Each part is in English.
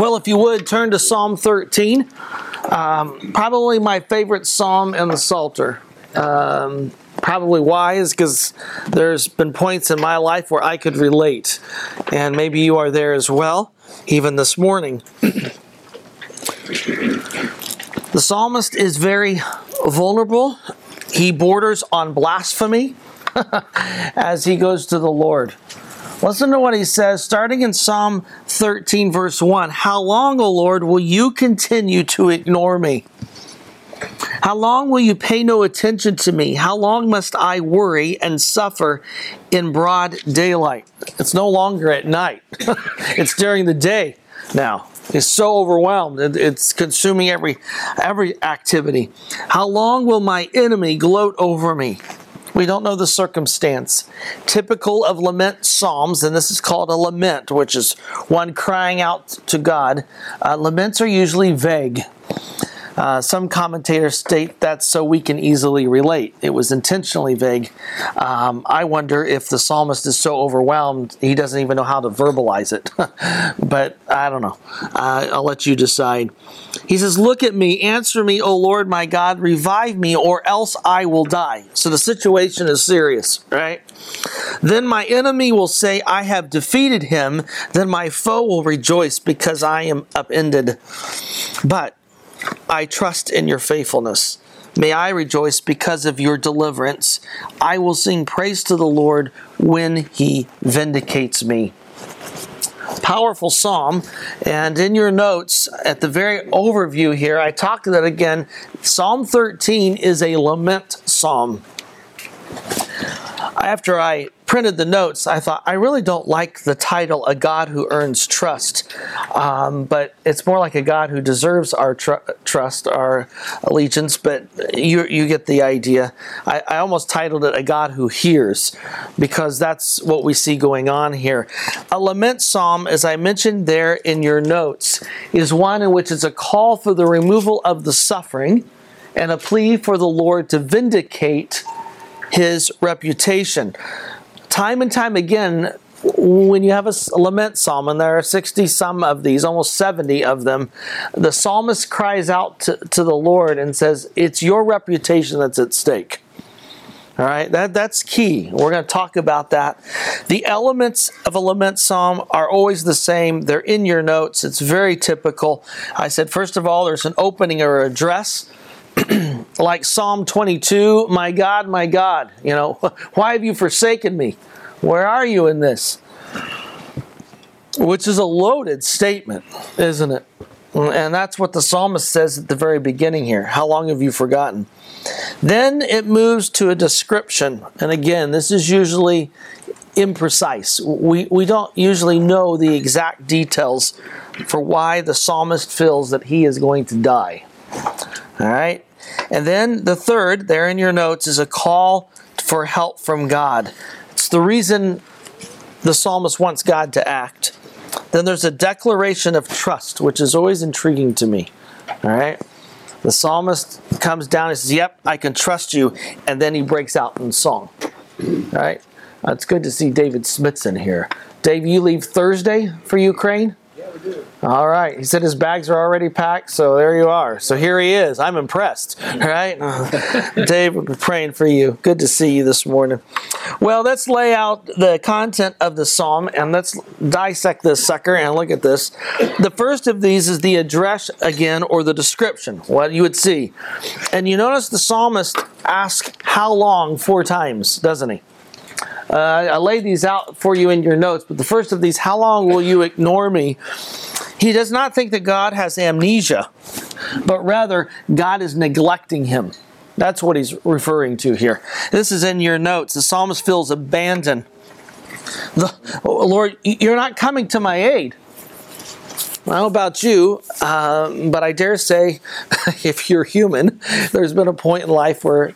Well, if you would turn to Psalm 13, um, probably my favorite psalm in the Psalter. Um, probably why is because there's been points in my life where I could relate, and maybe you are there as well, even this morning. the psalmist is very vulnerable. He borders on blasphemy as he goes to the Lord. Listen to what he says, starting in Psalm 13, verse 1. How long, O Lord, will you continue to ignore me? How long will you pay no attention to me? How long must I worry and suffer in broad daylight? It's no longer at night, it's during the day now. It's so overwhelmed. It's consuming every every activity. How long will my enemy gloat over me? We don't know the circumstance. Typical of lament psalms, and this is called a lament, which is one crying out to God. Uh, laments are usually vague. Uh, some commentators state that so we can easily relate. It was intentionally vague. Um, I wonder if the psalmist is so overwhelmed he doesn't even know how to verbalize it. but I don't know. Uh, I'll let you decide. He says, Look at me, answer me, O Lord my God, revive me, or else I will die. So the situation is serious, right? Then my enemy will say, I have defeated him. Then my foe will rejoice because I am upended. But I trust in your faithfulness. May I rejoice because of your deliverance. I will sing praise to the Lord when he vindicates me. Powerful psalm. And in your notes, at the very overview here, I talked that again. Psalm 13 is a lament psalm. After I printed the notes, I thought, I really don't like the title, A God Who Earns Trust. Um, but it's more like a God who deserves our tr- trust, our allegiance, but you, you get the idea. I, I almost titled it A God Who Hears, because that's what we see going on here. A lament psalm, as I mentioned there in your notes, is one in which it's a call for the removal of the suffering and a plea for the Lord to vindicate his reputation time and time again, when you have a lament psalm, and there are 60 some of these, almost 70 of them, the psalmist cries out to, to the Lord and says, It's your reputation that's at stake. All right, that, that's key. We're going to talk about that. The elements of a lament psalm are always the same. They're in your notes. It's very typical. I said, first of all, there's an opening or address. like Psalm 22, my God, my God, you know, why have you forsaken me? Where are you in this? Which is a loaded statement, isn't it? And that's what the psalmist says at the very beginning here. How long have you forgotten? Then it moves to a description. And again, this is usually imprecise. We, we don't usually know the exact details for why the psalmist feels that he is going to die. All right? And then the third, there in your notes, is a call for help from God. It's the reason the psalmist wants God to act. Then there's a declaration of trust, which is always intriguing to me. All right? The psalmist comes down and says, Yep, I can trust you. And then he breaks out in song. All right? it's good to see David Smithson here. Dave, you leave Thursday for Ukraine? All right. He said his bags are already packed, so there you are. So here he is. I'm impressed. All right. Dave, we're praying for you. Good to see you this morning. Well, let's lay out the content of the psalm and let's dissect this sucker and look at this. The first of these is the address again or the description, what you would see. And you notice the psalmist asks how long four times, doesn't he? Uh, I laid these out for you in your notes, but the first of these, how long will you ignore me? He does not think that God has amnesia, but rather God is neglecting him. That's what he's referring to here. This is in your notes. The psalmist feels abandoned. The, oh, Lord, you're not coming to my aid. I don't know about you, um, but I dare say, if you're human, there's been a point in life where,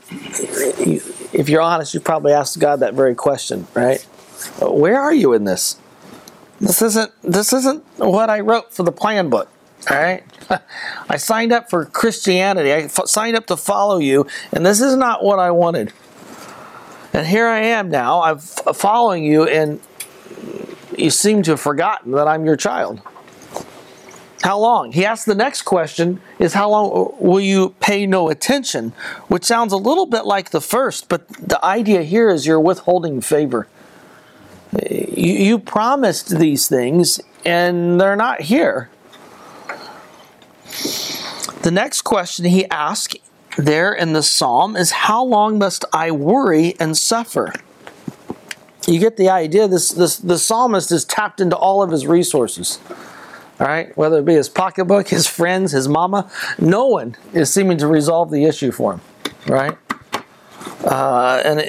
if you're honest, you probably asked God that very question, right? Where are you in this? This isn't this isn't what I wrote for the plan book. All right, I signed up for Christianity. I f- signed up to follow you, and this is not what I wanted. And here I am now. I'm f- following you, and you seem to have forgotten that I'm your child. How long? He asks the next question is how long will you pay no attention? Which sounds a little bit like the first, but the idea here is you're withholding favor. You, you promised these things and they're not here. The next question he asks there in the psalm is how long must I worry and suffer? You get the idea. This, this the psalmist is tapped into all of his resources. All right, whether it be his pocketbook, his friends, his mama, no one is seeming to resolve the issue for him. Right, uh, and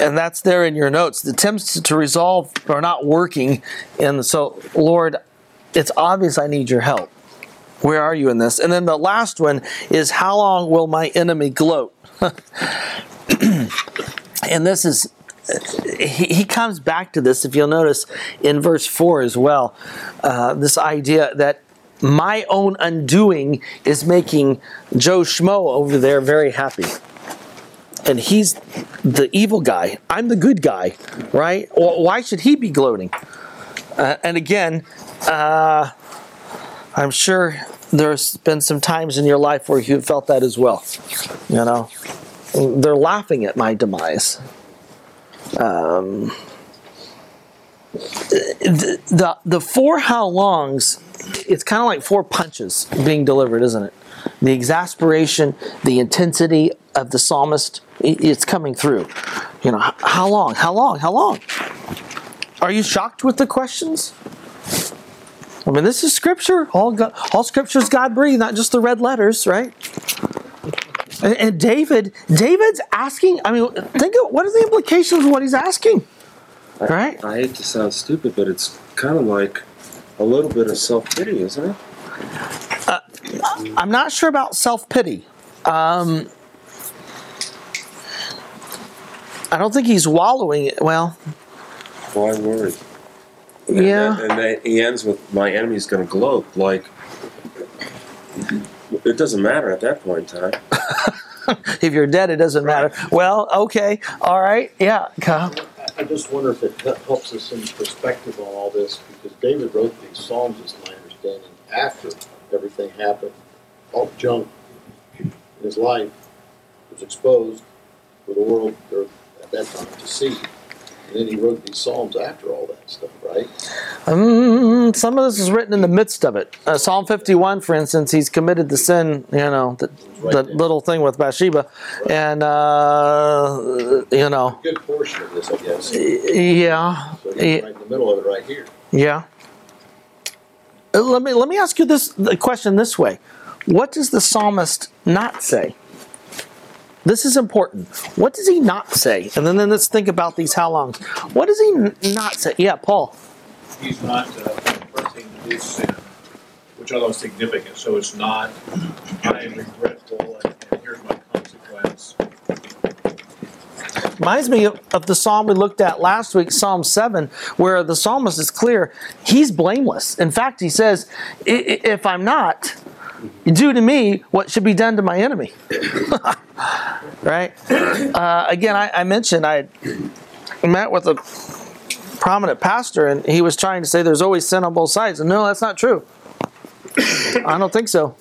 and that's there in your notes. The attempts to resolve are not working, and so Lord, it's obvious I need your help. Where are you in this? And then the last one is how long will my enemy gloat? and this is he, he comes back to this, if you'll notice in verse 4 as well, uh, this idea that my own undoing is making Joe Schmo over there very happy. And he's the evil guy. I'm the good guy, right? Well, why should he be gloating? Uh, and again, uh, I'm sure there's been some times in your life where you felt that as well. You know, they're laughing at my demise um, the, the, four how longs, it's kind of like four punches being delivered, isn't it? The exasperation, the intensity of the psalmist, it's coming through. You know, how long? How long? How long? Are you shocked with the questions? I mean, this is scripture. All, God, all scripture is God breathed, not just the red letters, right? And, and David, David's asking. I mean, think of what are the implications of what he's asking, I, right? I hate to sound stupid, but it's kind of like a little bit of self pity, isn't it? Uh, I'm not sure about self pity. Um, I don't think he's wallowing. it. Well, why worry? And yeah, then, and then he ends with my enemy's going to gloat. Like it doesn't matter at that point in time. if you're dead, it doesn't right. matter. Well, okay, all right, yeah, Kyle. I just wonder if it helps us in perspective on all this because David wrote these psalms, as my understanding, after everything happened. All the junk in his life was exposed for the world or at that time to see. And then he wrote these psalms after all that stuff, right? Um, some of this is written in the midst of it. Uh, Psalm 51, for instance, he's committed the sin, you know, the, right the little thing with Bathsheba. Right. And, uh, you know. A good portion of this, I guess. Yeah. So right in the middle of it right here. Yeah. Uh, let me, let me ask you this the question this way What does the psalmist not say? This is important. What does he not say? And then, then let's think about these how longs. What does he not say? Yeah, Paul. He's not uh, his sin, which I thought was significant. So it's not, I am regretful and, and here's my consequence. Reminds me of, of the psalm we looked at last week, Psalm 7, where the psalmist is clear. He's blameless. In fact, he says, If I'm not, do to me what should be done to my enemy. right? Uh, again, I, I, mentioned I met with a prominent pastor, and he was trying to say there's always sin on both sides. And no, that's not true. I don't think so.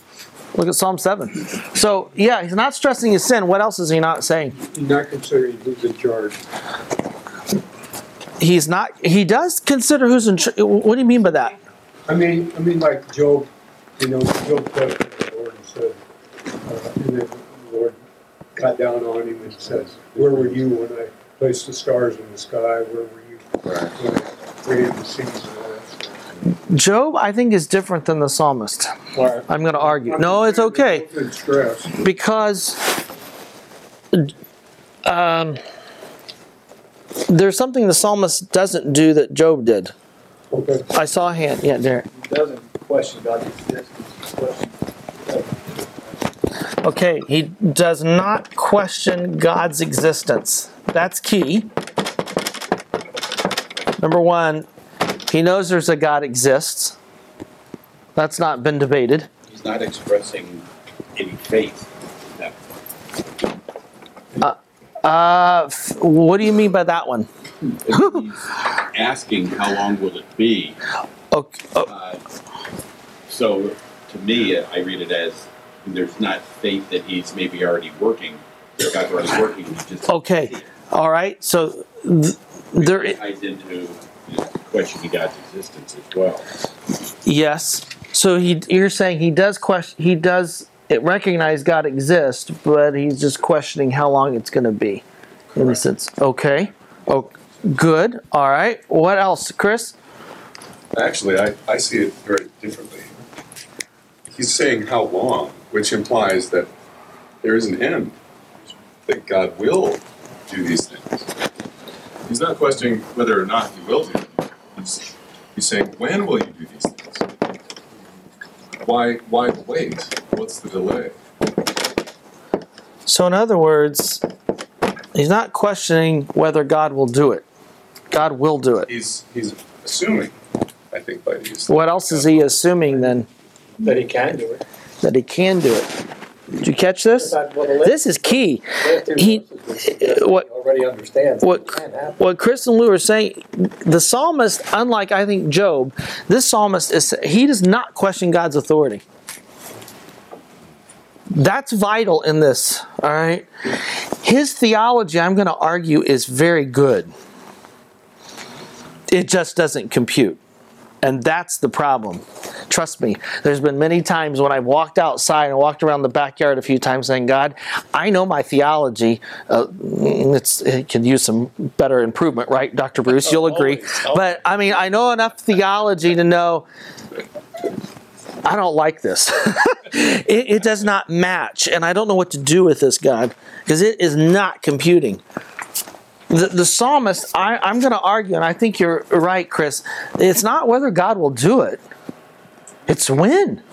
Look at Psalm 7. So, yeah, he's not stressing his sin. What else is he not saying? He's not considering who's in charge. He's not, he does consider who's in charge. What do you mean by that? I mean, I mean, like Job you know, Job questioned the Lord and said, uh, and then the Lord got down on him and says, Where were you when I placed the stars in the sky? Where were you when I created the seas and all that stuff? Job, I think, is different than the psalmist. I'm going to argue. No, it's okay. Because um, there's something the psalmist doesn't do that Job did. Okay. I saw a hand. Yeah, Derek. He doesn't question God's existence. Okay, he does not question God's existence. That's key. Number one, he knows there's a God exists. That's not been debated. He's not expressing any faith. Uh, uh, what do you mean by that one? He's asking how long will it be. Okay. Uh, So to me, I read it as there's not faith that he's maybe already working. God's already working. Just Okay. All right. So th- there, It ties into you know, questioning God's existence as well. yes. So he, you're saying he does question, he does it recognize God exists, but he's just questioning how long it's going to be. In a sense. Okay. Oh, good. All right. What else, Chris? Actually, I, I see it very differently. He's saying how long, which implies that there is an end, that God will do these things. He's not questioning whether or not he will do them. He's, he's saying, when will you do these things? Why, why wait? What's the delay? So, in other words, he's not questioning whether God will do it. God will do it. He's, he's assuming, I think, by these. What else is he assuming then That he can do it. that he can do it? Did you catch this? This is key. He, what Already understands what it can happen. what Chris and Lou are saying, the psalmist, unlike I think Job, this psalmist is he does not question God's authority. That's vital in this, all right? His theology, I'm going to argue, is very good. It just doesn't compute. And that's the problem. Trust me, there's been many times when I've walked outside and walked around the backyard a few times saying, God, I know my theology. Uh, it's, it can use some better improvement, right, Dr. Bruce? You'll agree. But I mean, I know enough theology to know I don't like this. it, it does not match. And I don't know what to do with this, God, because it is not computing the, the psalmist, I, I'm going to argue, and I think you're right, Chris. It's not whether God will do it, it's when.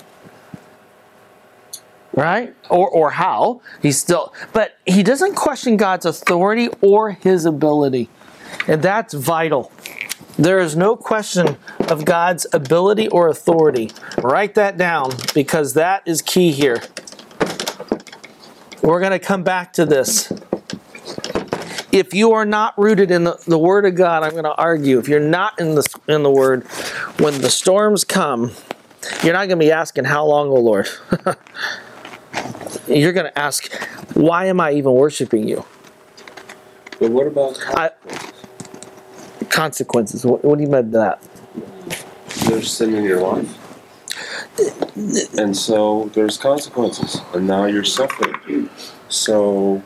Right? Or, or how. He's still, but he doesn't question God's authority or his ability. And that's vital. There is no question of God's ability or authority. Write that down because that is key here. We're going to come back to this if you are not rooted in the, the word of god i'm going to argue if you're not in the in the word when the storms come you're not going to be asking how long oh lord you're going to ask why am i even worshiping you But what about I- consequences what, what do you mean by that there's sin in your life? And so there's consequences, and now you're suffering. So,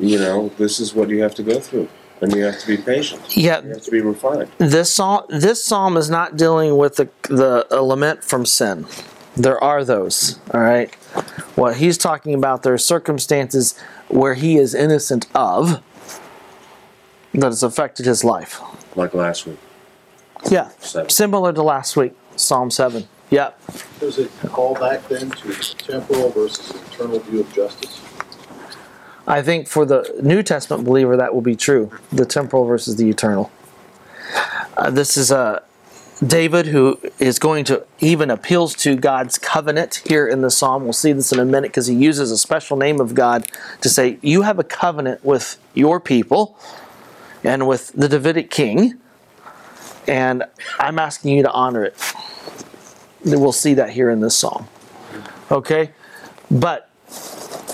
you know, this is what you have to go through, and you have to be patient. yeah You have to be refined. this psalm this psalm is not dealing with the, the a lament from sin there are those all right what he's talking about there are circumstances where he is innocent of that has affected his life Like last week. yeah Seven. similar to last week psalm 7 yeah Does it call back then to temporal versus eternal view of justice? I think for the new testament believer that will be true the temporal versus the eternal uh, this is a David, who is going to even appeals to God's covenant here in the psalm. We'll see this in a minute because he uses a special name of God to say, You have a covenant with your people and with the Davidic king, and I'm asking you to honor it. We'll see that here in this psalm. Okay? But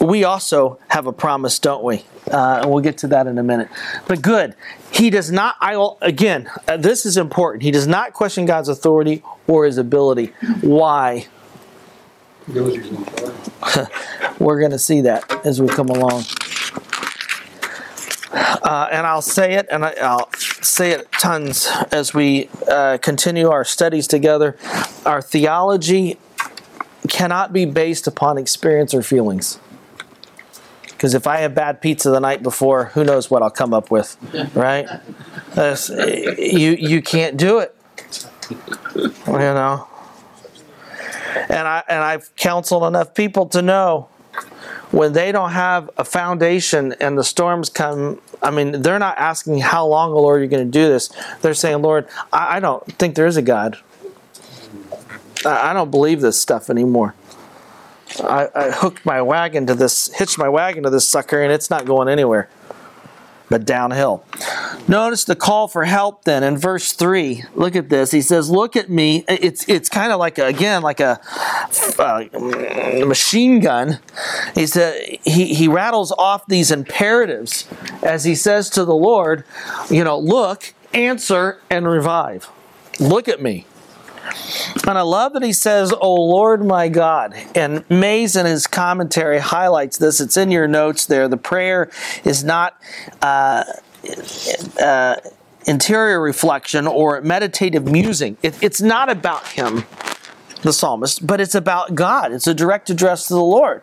we also have a promise, don't we? Uh, and we'll get to that in a minute. But good. He does not, I will, again, uh, this is important. He does not question God's authority or his ability. Why? We're going to see that as we come along. Uh, and I'll say it, and I, I'll say it tons as we uh, continue our studies together. Our theology cannot be based upon experience or feelings. Because if I have bad pizza the night before, who knows what I'll come up with, right? That's- you you can't do it, you know. And I and I've counseled enough people to know when they don't have a foundation and the storms come. I mean, they're not asking how long, oh Lord, you're going to do this. They're saying, Lord, I, I don't think there is a God. I, I don't believe this stuff anymore. I, I hooked my wagon to this, hitched my wagon to this sucker, and it's not going anywhere but downhill. Notice the call for help then in verse 3. Look at this. He says, Look at me. It's, it's kind of like, a, again, like a, a uh, machine gun. He, said, he, he rattles off these imperatives as he says to the Lord, You know, look, answer, and revive. Look at me. And I love that he says, "Oh Lord my God." And Mays in his commentary highlights this. It's in your notes there. The prayer is not uh, uh, interior reflection or meditative musing. It, it's not about him, the psalmist, but it's about God. It's a direct address to the Lord,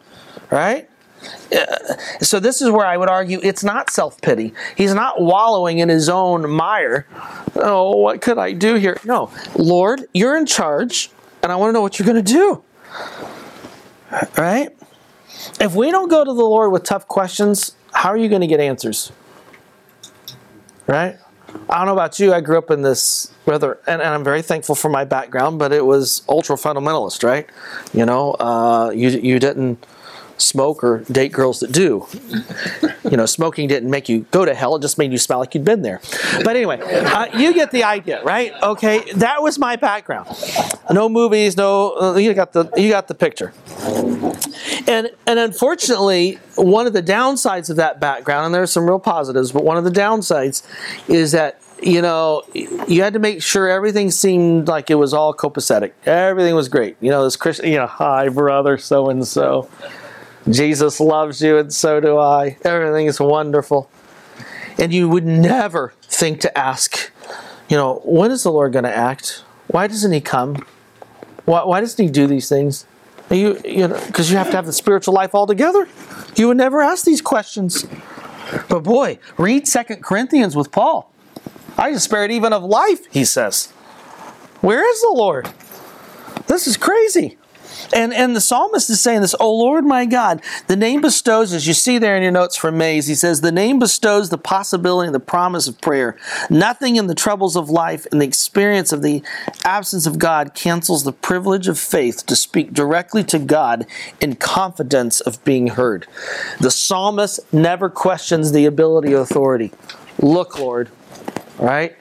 right? Uh, so this is where I would argue it's not self-pity. He's not wallowing in his own mire. Oh, what could I do here? No, Lord, you're in charge, and I want to know what you're going to do. Right? If we don't go to the Lord with tough questions, how are you going to get answers? Right? I don't know about you. I grew up in this rather, and, and I'm very thankful for my background, but it was ultra fundamentalist, right? You know, uh, you you didn't smoke or date girls that do. You know, smoking didn't make you go to hell; it just made you smell like you'd been there. But anyway, uh, you get the idea, right? Okay, that was my background. No movies, no. Uh, you got the you got the picture. And and unfortunately, one of the downsides of that background, and there are some real positives, but one of the downsides is that you know, you had to make sure everything seemed like it was all copacetic. Everything was great. You know, this Christian, you know, hi brother, so and so. Jesus loves you, and so do I. Everything is wonderful. And you would never think to ask, you know, when is the Lord going to act? Why doesn't He come? Why, why doesn't He do these things? You, you know, because you have to have the spiritual life all together. You would never ask these questions. But boy, read Second Corinthians with Paul. I despaired even of life, he says. Where is the Lord? This is crazy. And and the psalmist is saying this, Oh Lord my God, the name bestows, as you see there in your notes from Mays, he says, the name bestows the possibility and the promise of prayer. Nothing in the troubles of life and the experience of the absence of God cancels the privilege of faith to speak directly to God in confidence of being heard. The psalmist never questions the ability of authority. Look, Lord, all right?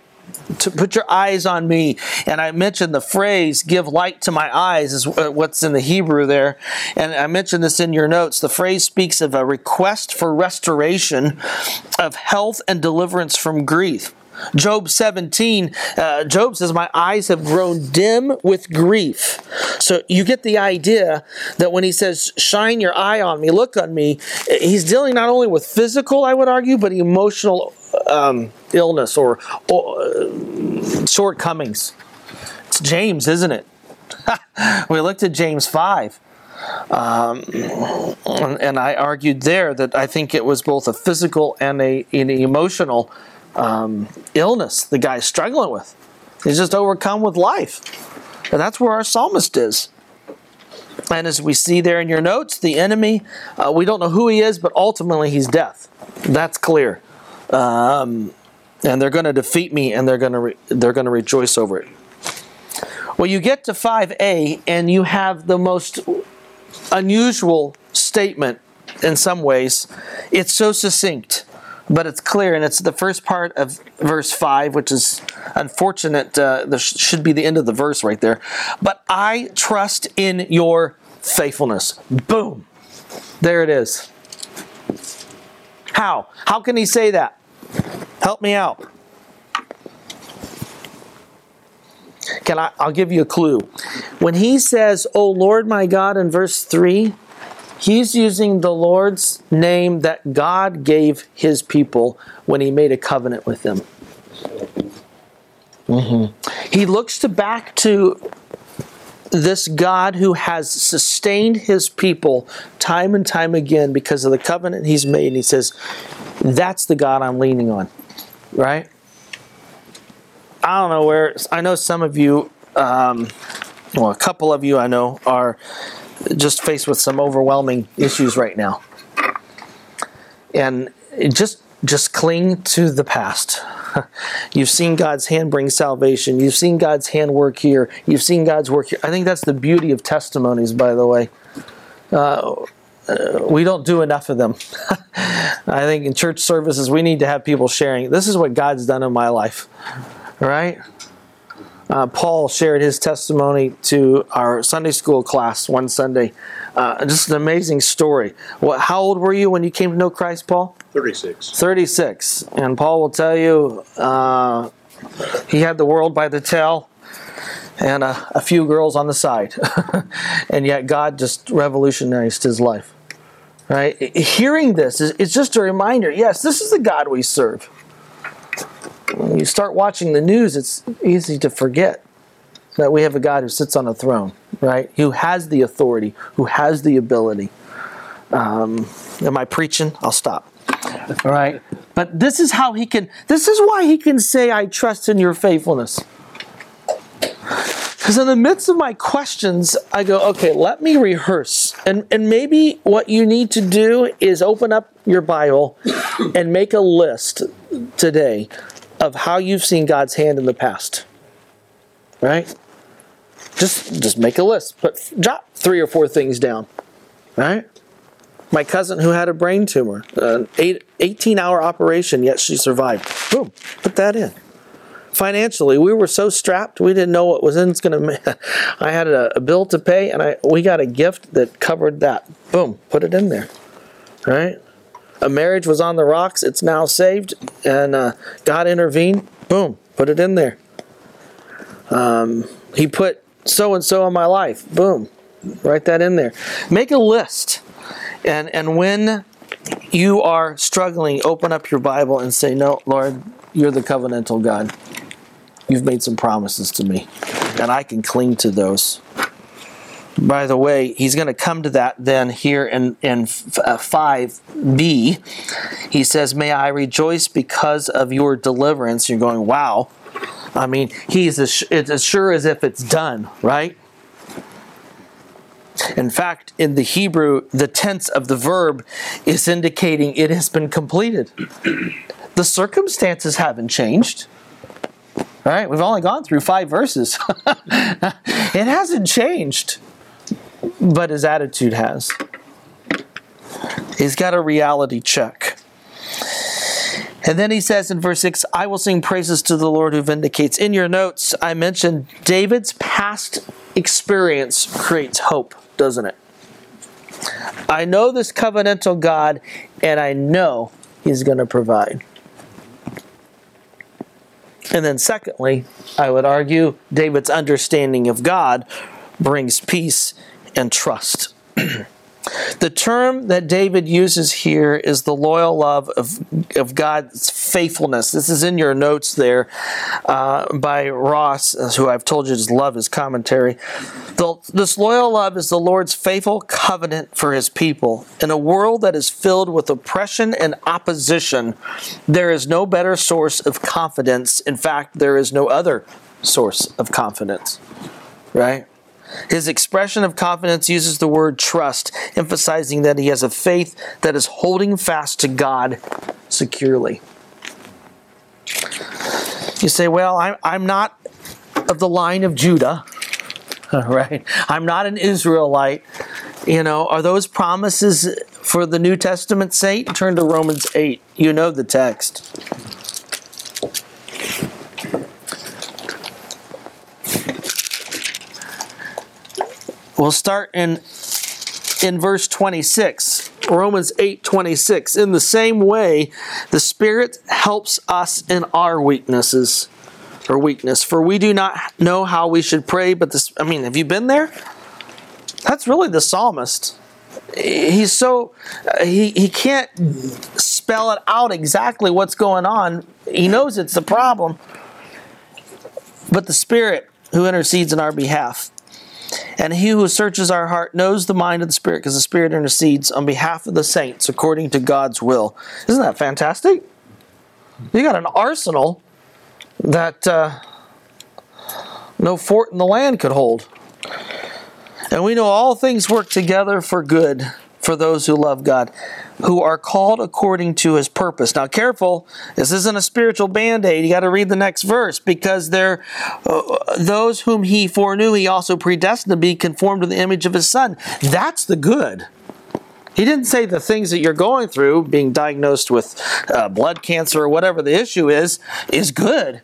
To put your eyes on me. And I mentioned the phrase, give light to my eyes, is uh, what's in the Hebrew there. And I mentioned this in your notes. The phrase speaks of a request for restoration of health and deliverance from grief. Job 17, uh, Job says, My eyes have grown dim with grief. So you get the idea that when he says, Shine your eye on me, look on me, he's dealing not only with physical, I would argue, but emotional um, illness or, or uh, shortcomings. It's James, isn't it? we looked at James 5. Um, and I argued there that I think it was both a physical and a, an emotional um, illness the guy's struggling with. He's just overcome with life. And that's where our psalmist is. And as we see there in your notes, the enemy, uh, we don't know who he is, but ultimately he's death. That's clear. Um, and they're going to defeat me and they're going to re- they're going to rejoice over it. Well, you get to 5a and you have the most unusual statement in some ways. It's so succinct, but it's clear, and it's the first part of verse 5, which is unfortunate. Uh, should be the end of the verse right there. But I trust in your faithfulness. Boom. There it is. How? How can he say that? Help me out. Can I I'll give you a clue. When he says, "Oh Lord my God" in verse 3, he's using the Lord's name that God gave his people when he made a covenant with them. Mm-hmm. He looks to back to this God who has sustained his people time and time again because of the covenant he's made. And he says, That's the God I'm leaning on. Right? I don't know where, I know some of you, um, well, a couple of you I know are just faced with some overwhelming issues right now. And just just cling to the past. You've seen God's hand bring salvation. You've seen God's hand work here. You've seen God's work here. I think that's the beauty of testimonies, by the way. Uh, uh, we don't do enough of them. I think in church services we need to have people sharing. This is what God's done in my life, right? Uh, Paul shared his testimony to our Sunday school class one Sunday. Uh, just an amazing story. What? How old were you when you came to know Christ, Paul? Thirty-six. 36. And Paul will tell you uh, he had the world by the tail and a, a few girls on the side. and yet God just revolutionized his life. Right? Hearing this is it's just a reminder yes, this is the God we serve. When you start watching the news, it's easy to forget that we have a God who sits on a throne, right? Who has the authority, who has the ability. Um, am I preaching? I'll stop. All right. But this is how he can, this is why he can say, I trust in your faithfulness. Because in the midst of my questions, I go, okay, let me rehearse. And, and maybe what you need to do is open up your Bible and make a list today of how you've seen God's hand in the past. Right? Just just make a list. Put jot three or four things down. Right? My cousin who had a brain tumor, an eight, 18 hour operation, yet she survived. Boom, put that in. Financially, we were so strapped, we didn't know what was in. It's to. I had a, a bill to pay, and I we got a gift that covered that. Boom, put it in there. Right? A marriage was on the rocks. It's now saved, and uh, God intervened. Boom, put it in there. Um, he put so and so in my life. Boom, write that in there. Make a list. And and when you are struggling, open up your Bible and say, "No, Lord, you're the covenantal God. You've made some promises to me, and I can cling to those." By the way, he's going to come to that then here in in uh, five B. He says, "May I rejoice because of your deliverance." You're going, "Wow." I mean, he's as, it's as sure as if it's done, right? In fact, in the Hebrew, the tense of the verb is indicating it has been completed. The circumstances haven't changed. All right, we've only gone through five verses. it hasn't changed, but his attitude has. He's got a reality check. And then he says in verse 6, I will sing praises to the Lord who vindicates. In your notes, I mentioned David's past experience creates hope, doesn't it? I know this covenantal God, and I know he's going to provide. And then, secondly, I would argue David's understanding of God brings peace and trust. The term that David uses here is the loyal love of, of God's faithfulness. This is in your notes there uh, by Ross, who I've told you to love his commentary. The, this loyal love is the Lord's faithful covenant for his people. In a world that is filled with oppression and opposition, there is no better source of confidence. In fact, there is no other source of confidence. Right? His expression of confidence uses the word trust, emphasizing that he has a faith that is holding fast to God securely. You say, Well, I'm, I'm not of the line of Judah, right? I'm not an Israelite. You know, are those promises for the New Testament saint? Turn to Romans 8. You know the text. We'll start in in verse 26. Romans 8:26. In the same way, the Spirit helps us in our weaknesses or weakness, for we do not know how we should pray, but this I mean, have you been there? That's really the psalmist. He's so he he can't spell it out exactly what's going on. He knows it's the problem. But the Spirit who intercedes in our behalf and he who searches our heart knows the mind of the Spirit because the Spirit intercedes on behalf of the saints according to God's will. Isn't that fantastic? You got an arsenal that uh, no fort in the land could hold. And we know all things work together for good for those who love God, who are called according to his purpose. Now, careful, this isn't a spiritual band aid. You got to read the next verse because they're uh, those whom he foreknew, he also predestined to be conformed to the image of his son. That's the good. He didn't say the things that you're going through, being diagnosed with uh, blood cancer or whatever the issue is, is good.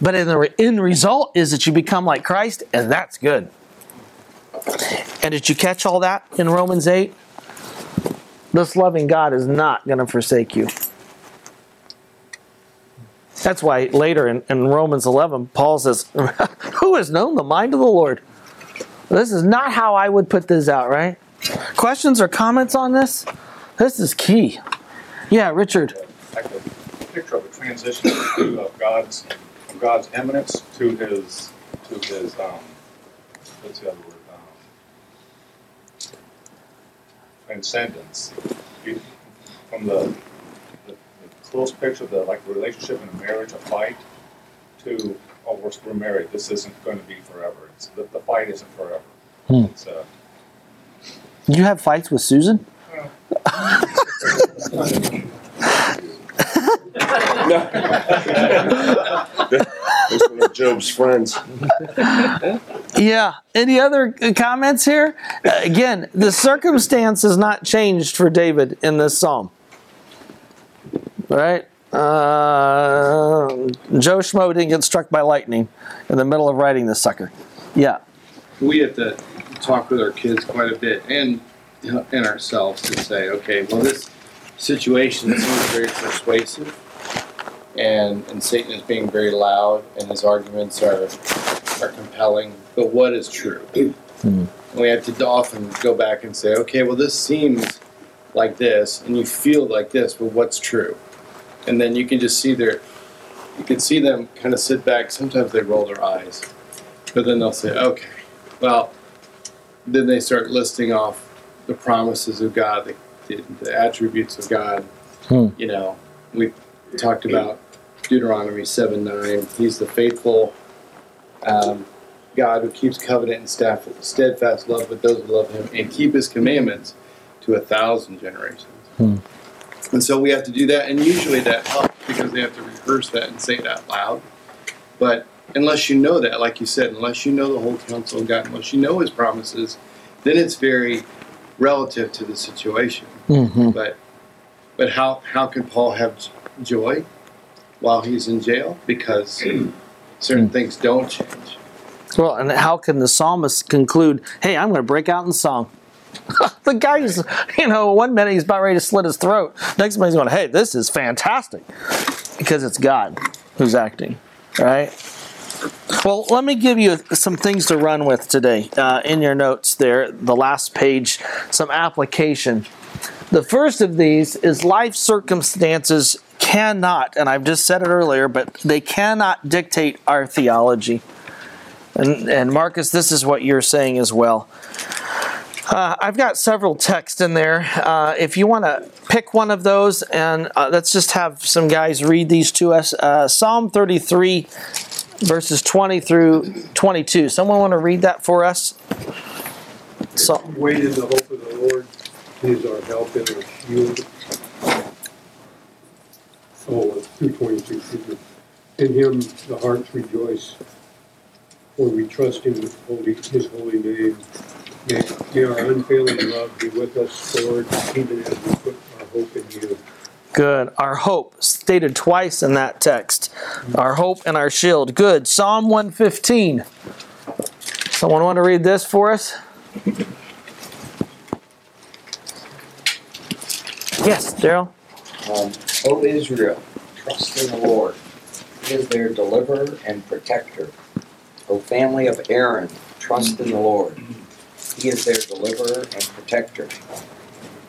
But in the re- end result is that you become like Christ, and that's good. And did you catch all that in Romans 8? This loving God is not going to forsake you. That's why later in, in Romans 11, Paul says, Who has known the mind of the Lord? This is not how I would put this out, right? Questions or comments on this? This is key. Yeah, Richard. picture of a transition of God's from God's immanence to his to his um what's the other word um, transcendence You- from the, the, the close picture of the like relationship in a marriage a fight to oh we're, we're married this isn't going to be forever it's, the, the fight isn't forever Hmm. it's uh, Did you have fights with Susan? Those one of Job's friends. Yeah. Any other comments here? Uh, again, the circumstance has not changed for David in this psalm. Right? Uh, Joe Schmo didn't get struck by lightning in the middle of writing this sucker. Yeah. we have to talk with our kids quite a bit and and ourselves to say, okay, well, this situation seems very persuasive, and and Satan is being very loud, and his arguments are are compelling. But what is true? Hmm. And we have to often go back and say, okay, well, this seems like this, and you feel like this, but what's true? And then you can just see their, you can see them kind of sit back. Sometimes they roll their eyes, but then they'll say, okay, well, then they start listing off the promises of God, the, the, the attributes of God. Hmm. You know, we talked about Deuteronomy 7 9. He's the faithful um, God who keeps covenant and staff, steadfast love with those who love him and keep his commandments to a thousand generations. Hmm. And so we have to do that, and usually that helps because they have to rehearse that and say it out loud. But unless you know that, like you said, unless you know the whole counsel of God, unless you know His promises, then it's very relative to the situation. Mm-hmm. But but how how can Paul have joy while he's in jail? Because certain things don't change. Well, and how can the psalmist conclude, hey, I'm going to break out in song? the guy's, you know, one minute he's about ready to slit his throat. Next minute he's going, hey, this is fantastic. Because it's God who's acting, right? Well, let me give you some things to run with today uh, in your notes there, the last page, some application. The first of these is life circumstances cannot, and I've just said it earlier, but they cannot dictate our theology. And, and Marcus, this is what you're saying as well. Uh, I've got several texts in there. Uh, if you want to pick one of those, and uh, let's just have some guys read these to us. Uh, Psalm 33, verses 20 through 22. Someone want to read that for us? So, Wait in the hope of the Lord, he is our help and our shield. Oh, two twenty-two, excuse me. In him the hearts rejoice, for we trust in his holy, his holy name. May, may our unfailing love be with us, Lord, even as we put our hope in you. Good. Our hope, stated twice in that text. Our hope and our shield. Good. Psalm 115. Someone want to read this for us? Yes, Daryl. Um, o Israel, trust in the Lord. He is their deliverer and protector. O family of Aaron, trust in the Lord. He is their deliverer and protector.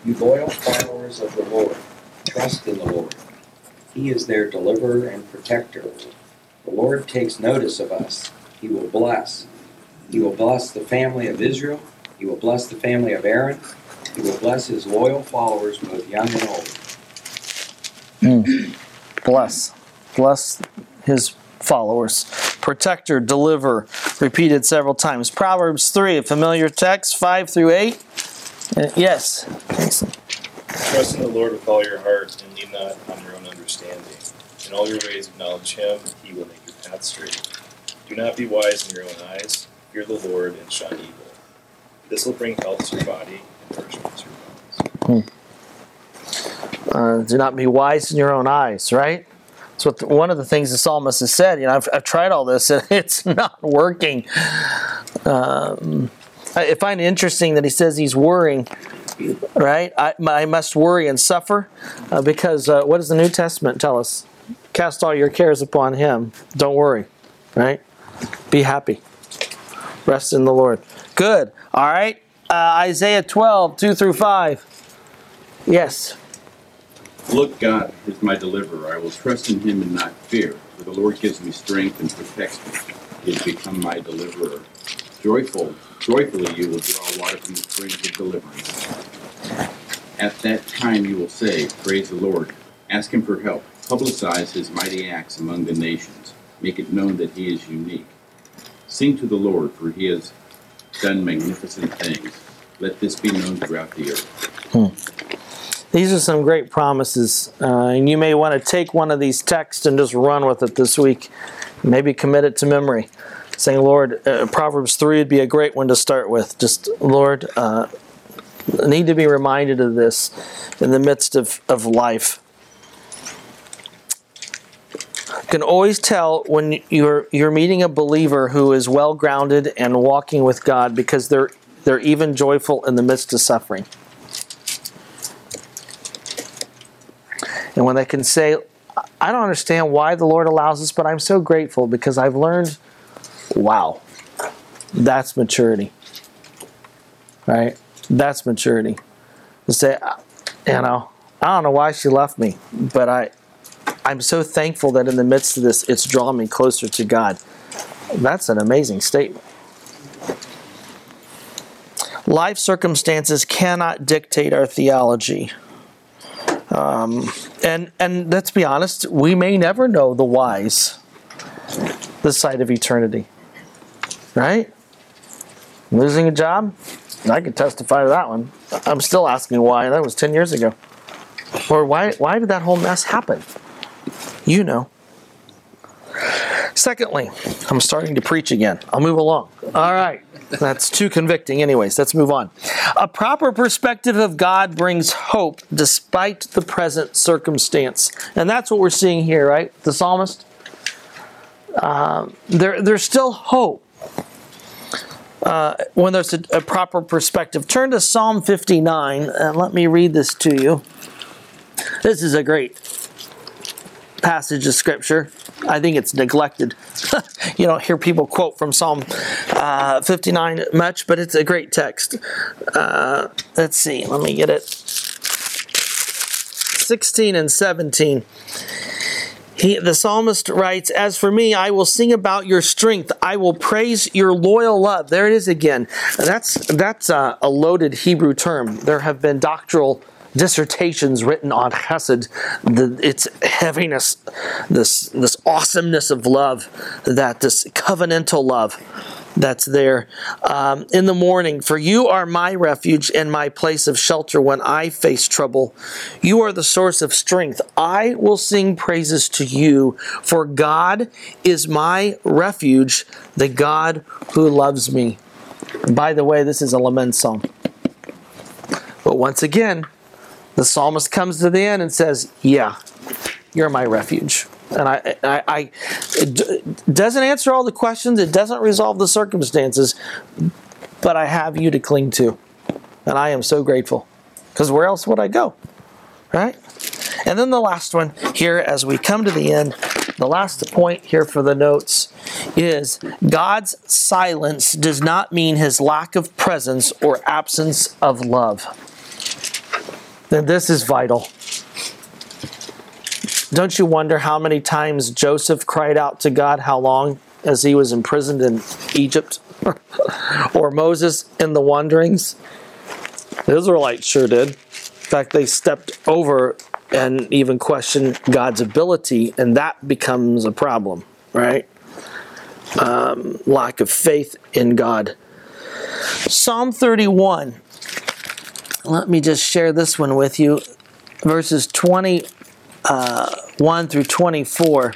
You loyal followers of the Lord, trust in the Lord. He is their deliverer and protector. The Lord takes notice of us. He will bless. He will bless the family of Israel. He will bless the family of Aaron. He will bless his loyal followers, both young and old. Bless. Bless his followers. Protector, deliver, repeated several times. Proverbs 3, a familiar text, 5 through 8. Uh, yes. Trust in the Lord with all your heart and lean not on your own understanding. In all your ways acknowledge him, and he will make your path straight. Do not be wise in your own eyes. Fear the Lord and shun evil. This will bring health to your body and nourishment to your bones. Uh, do not be wise in your own eyes, right? That's what the, one of the things the psalmist has said. You know, I've, I've tried all this and it's not working. Um, I find it interesting that he says he's worrying, right? I, I must worry and suffer uh, because uh, what does the New Testament tell us? Cast all your cares upon him. Don't worry, right? Be happy. Rest in the Lord. Good. All right. Uh, Isaiah 12, 2 through 5. Yes. Look, God is my deliverer. I will trust in him and not fear. For the Lord gives me strength and protects me. He has become my deliverer. Joyful, joyfully you will draw water from the springs of deliverance. At that time you will say, Praise the Lord. Ask him for help. Publicize his mighty acts among the nations. Make it known that he is unique. Sing to the Lord, for he has done magnificent things. Let this be known throughout the earth. These are some great promises, uh, and you may want to take one of these texts and just run with it this week. Maybe commit it to memory. Saying, Lord, uh, Proverbs 3 would be a great one to start with. Just, Lord, uh, need to be reminded of this in the midst of, of life. You can always tell when you're you're meeting a believer who is well grounded and walking with God because they're they're even joyful in the midst of suffering. And when they can say, I don't understand why the Lord allows this, but I'm so grateful because I've learned, wow, that's maturity. Right? That's maturity. To say, you know, I don't know why she left me, but I, I'm so thankful that in the midst of this, it's drawn me closer to God. That's an amazing statement. Life circumstances cannot dictate our theology. Um, and and let's be honest, we may never know the whys the side of eternity. Right? Losing a job? I could testify to that one. I'm still asking why. That was 10 years ago. Or why why did that whole mess happen? You know. Secondly, I'm starting to preach again. I'll move along. All right. That's too convicting, anyways. Let's move on. A proper perspective of God brings hope despite the present circumstance. And that's what we're seeing here, right? The psalmist. Um, there, there's still hope uh, when there's a, a proper perspective. Turn to Psalm 59 and let me read this to you. This is a great passage of scripture. I think it's neglected. you don't hear people quote from Psalm uh, 59 much, but it's a great text. Uh, let's see, let me get it. 16 and 17. He, the psalmist writes, As for me, I will sing about your strength. I will praise your loyal love. There it is again. That's, that's a, a loaded Hebrew term. There have been doctoral dissertations written on Chesed, the, its heaviness, this this awesomeness of love, that this covenantal love that's there. Um, in the morning, for you are my refuge and my place of shelter when I face trouble. You are the source of strength. I will sing praises to you, for God is my refuge, the God who loves me. By the way, this is a lament psalm. But once again, the psalmist comes to the end and says, Yeah, you're my refuge. And I, I, I it doesn't answer all the questions, it doesn't resolve the circumstances, but I have you to cling to. And I am so grateful. Because where else would I go? Right? And then the last one here, as we come to the end, the last point here for the notes is God's silence does not mean his lack of presence or absence of love then this is vital. Don't you wonder how many times Joseph cried out to God how long as he was imprisoned in Egypt? or Moses in the wanderings? The Israelites sure did. In fact, they stepped over and even questioned God's ability, and that becomes a problem, right? Um, lack of faith in God. Psalm 31 let me just share this one with you verses 21 uh, 1 through 24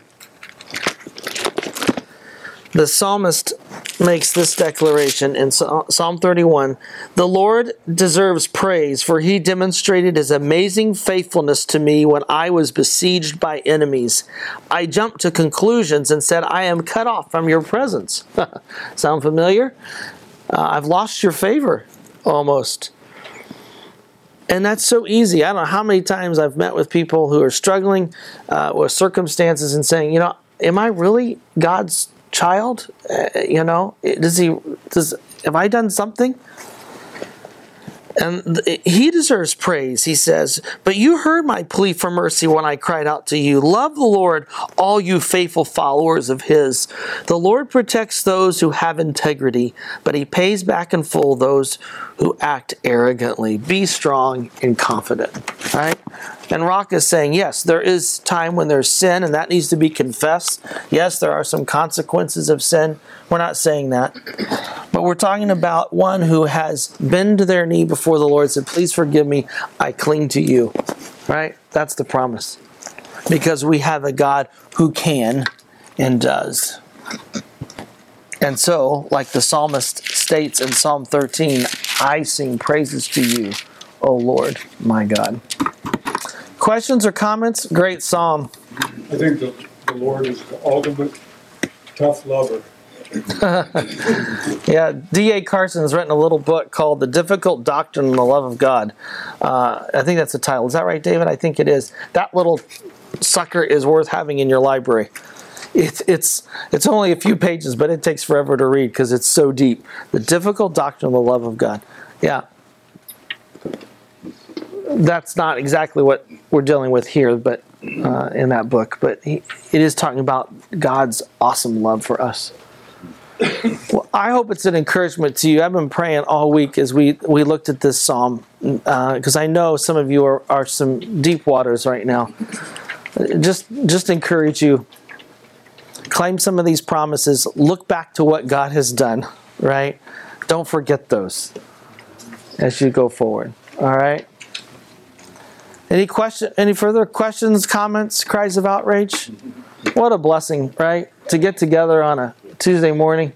the psalmist makes this declaration in Psalm 31 The Lord deserves praise, for he demonstrated his amazing faithfulness to me when I was besieged by enemies. I jumped to conclusions and said, I am cut off from your presence. Sound familiar? Uh, I've lost your favor almost. And that's so easy. I don't know how many times I've met with people who are struggling uh, with circumstances and saying, you know, am I really God's child? Uh, you know, does he does have I done something? And he deserves praise, he says. But you heard my plea for mercy when I cried out to you. Love the Lord, all you faithful followers of his. The Lord protects those who have integrity, but he pays back in full those who act arrogantly. Be strong and confident. Right? And Rock is saying, yes, there is time when there's sin and that needs to be confessed. Yes, there are some consequences of sin. We're not saying that. But we're talking about one who has been to their knee before the Lord, and said, Please forgive me, I cling to you. Right? That's the promise. Because we have a God who can and does. And so, like the psalmist states in Psalm 13, I sing praises to you, O Lord, my God. Questions or comments? Great psalm. I think the, the Lord is the ultimate tough lover. yeah, D.A. Carson's written a little book called The Difficult Doctrine and the Love of God. Uh, I think that's the title. Is that right, David? I think it is. That little sucker is worth having in your library. It's it's it's only a few pages, but it takes forever to read because it's so deep. The difficult doctrine of the love of God. Yeah, that's not exactly what we're dealing with here, but uh, in that book. But he, it is talking about God's awesome love for us. Well, I hope it's an encouragement to you. I've been praying all week as we, we looked at this psalm because uh, I know some of you are, are some deep waters right now. Just just encourage you. Claim some of these promises. Look back to what God has done. Right. Don't forget those as you go forward. All right. Any question? Any further questions, comments, cries of outrage? What a blessing, right? To get together on a Tuesday morning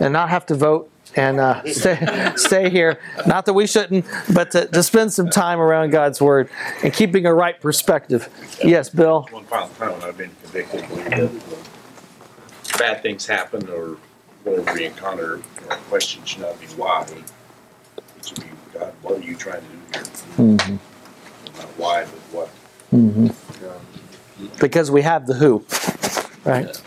and not have to vote and uh, stay stay here. Not that we shouldn't, but to, to spend some time around God's Word and keeping a right perspective. Yes, Bill. One final time I've been convicted, bad things happen or whatever we encounter, questions, you know, question should not be why. It should be God, what are you trying to do here? Mm-hmm. Not why, but what. Mm-hmm. Because we have the who, right?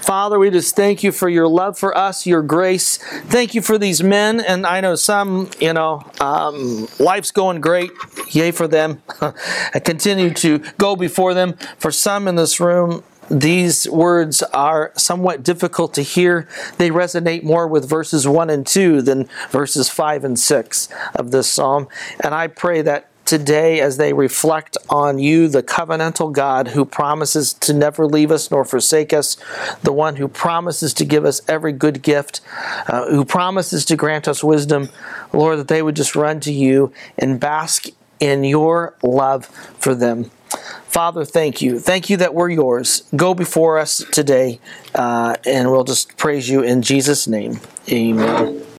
Father, we just thank you for your love for us, your grace. Thank you for these men. And I know some, you know, um, life's going great. Yay for them. I continue to go before them. For some in this room, these words are somewhat difficult to hear. They resonate more with verses 1 and 2 than verses 5 and 6 of this psalm. And I pray that today as they reflect on you, the covenantal God who promises to never leave us nor forsake us, the one who promises to give us every good gift, uh, who promises to grant us wisdom, Lord, that they would just run to you and bask in your love for them. Father, thank you. Thank you that we're yours. Go before us today, uh, and we'll just praise you in Jesus' name. Amen.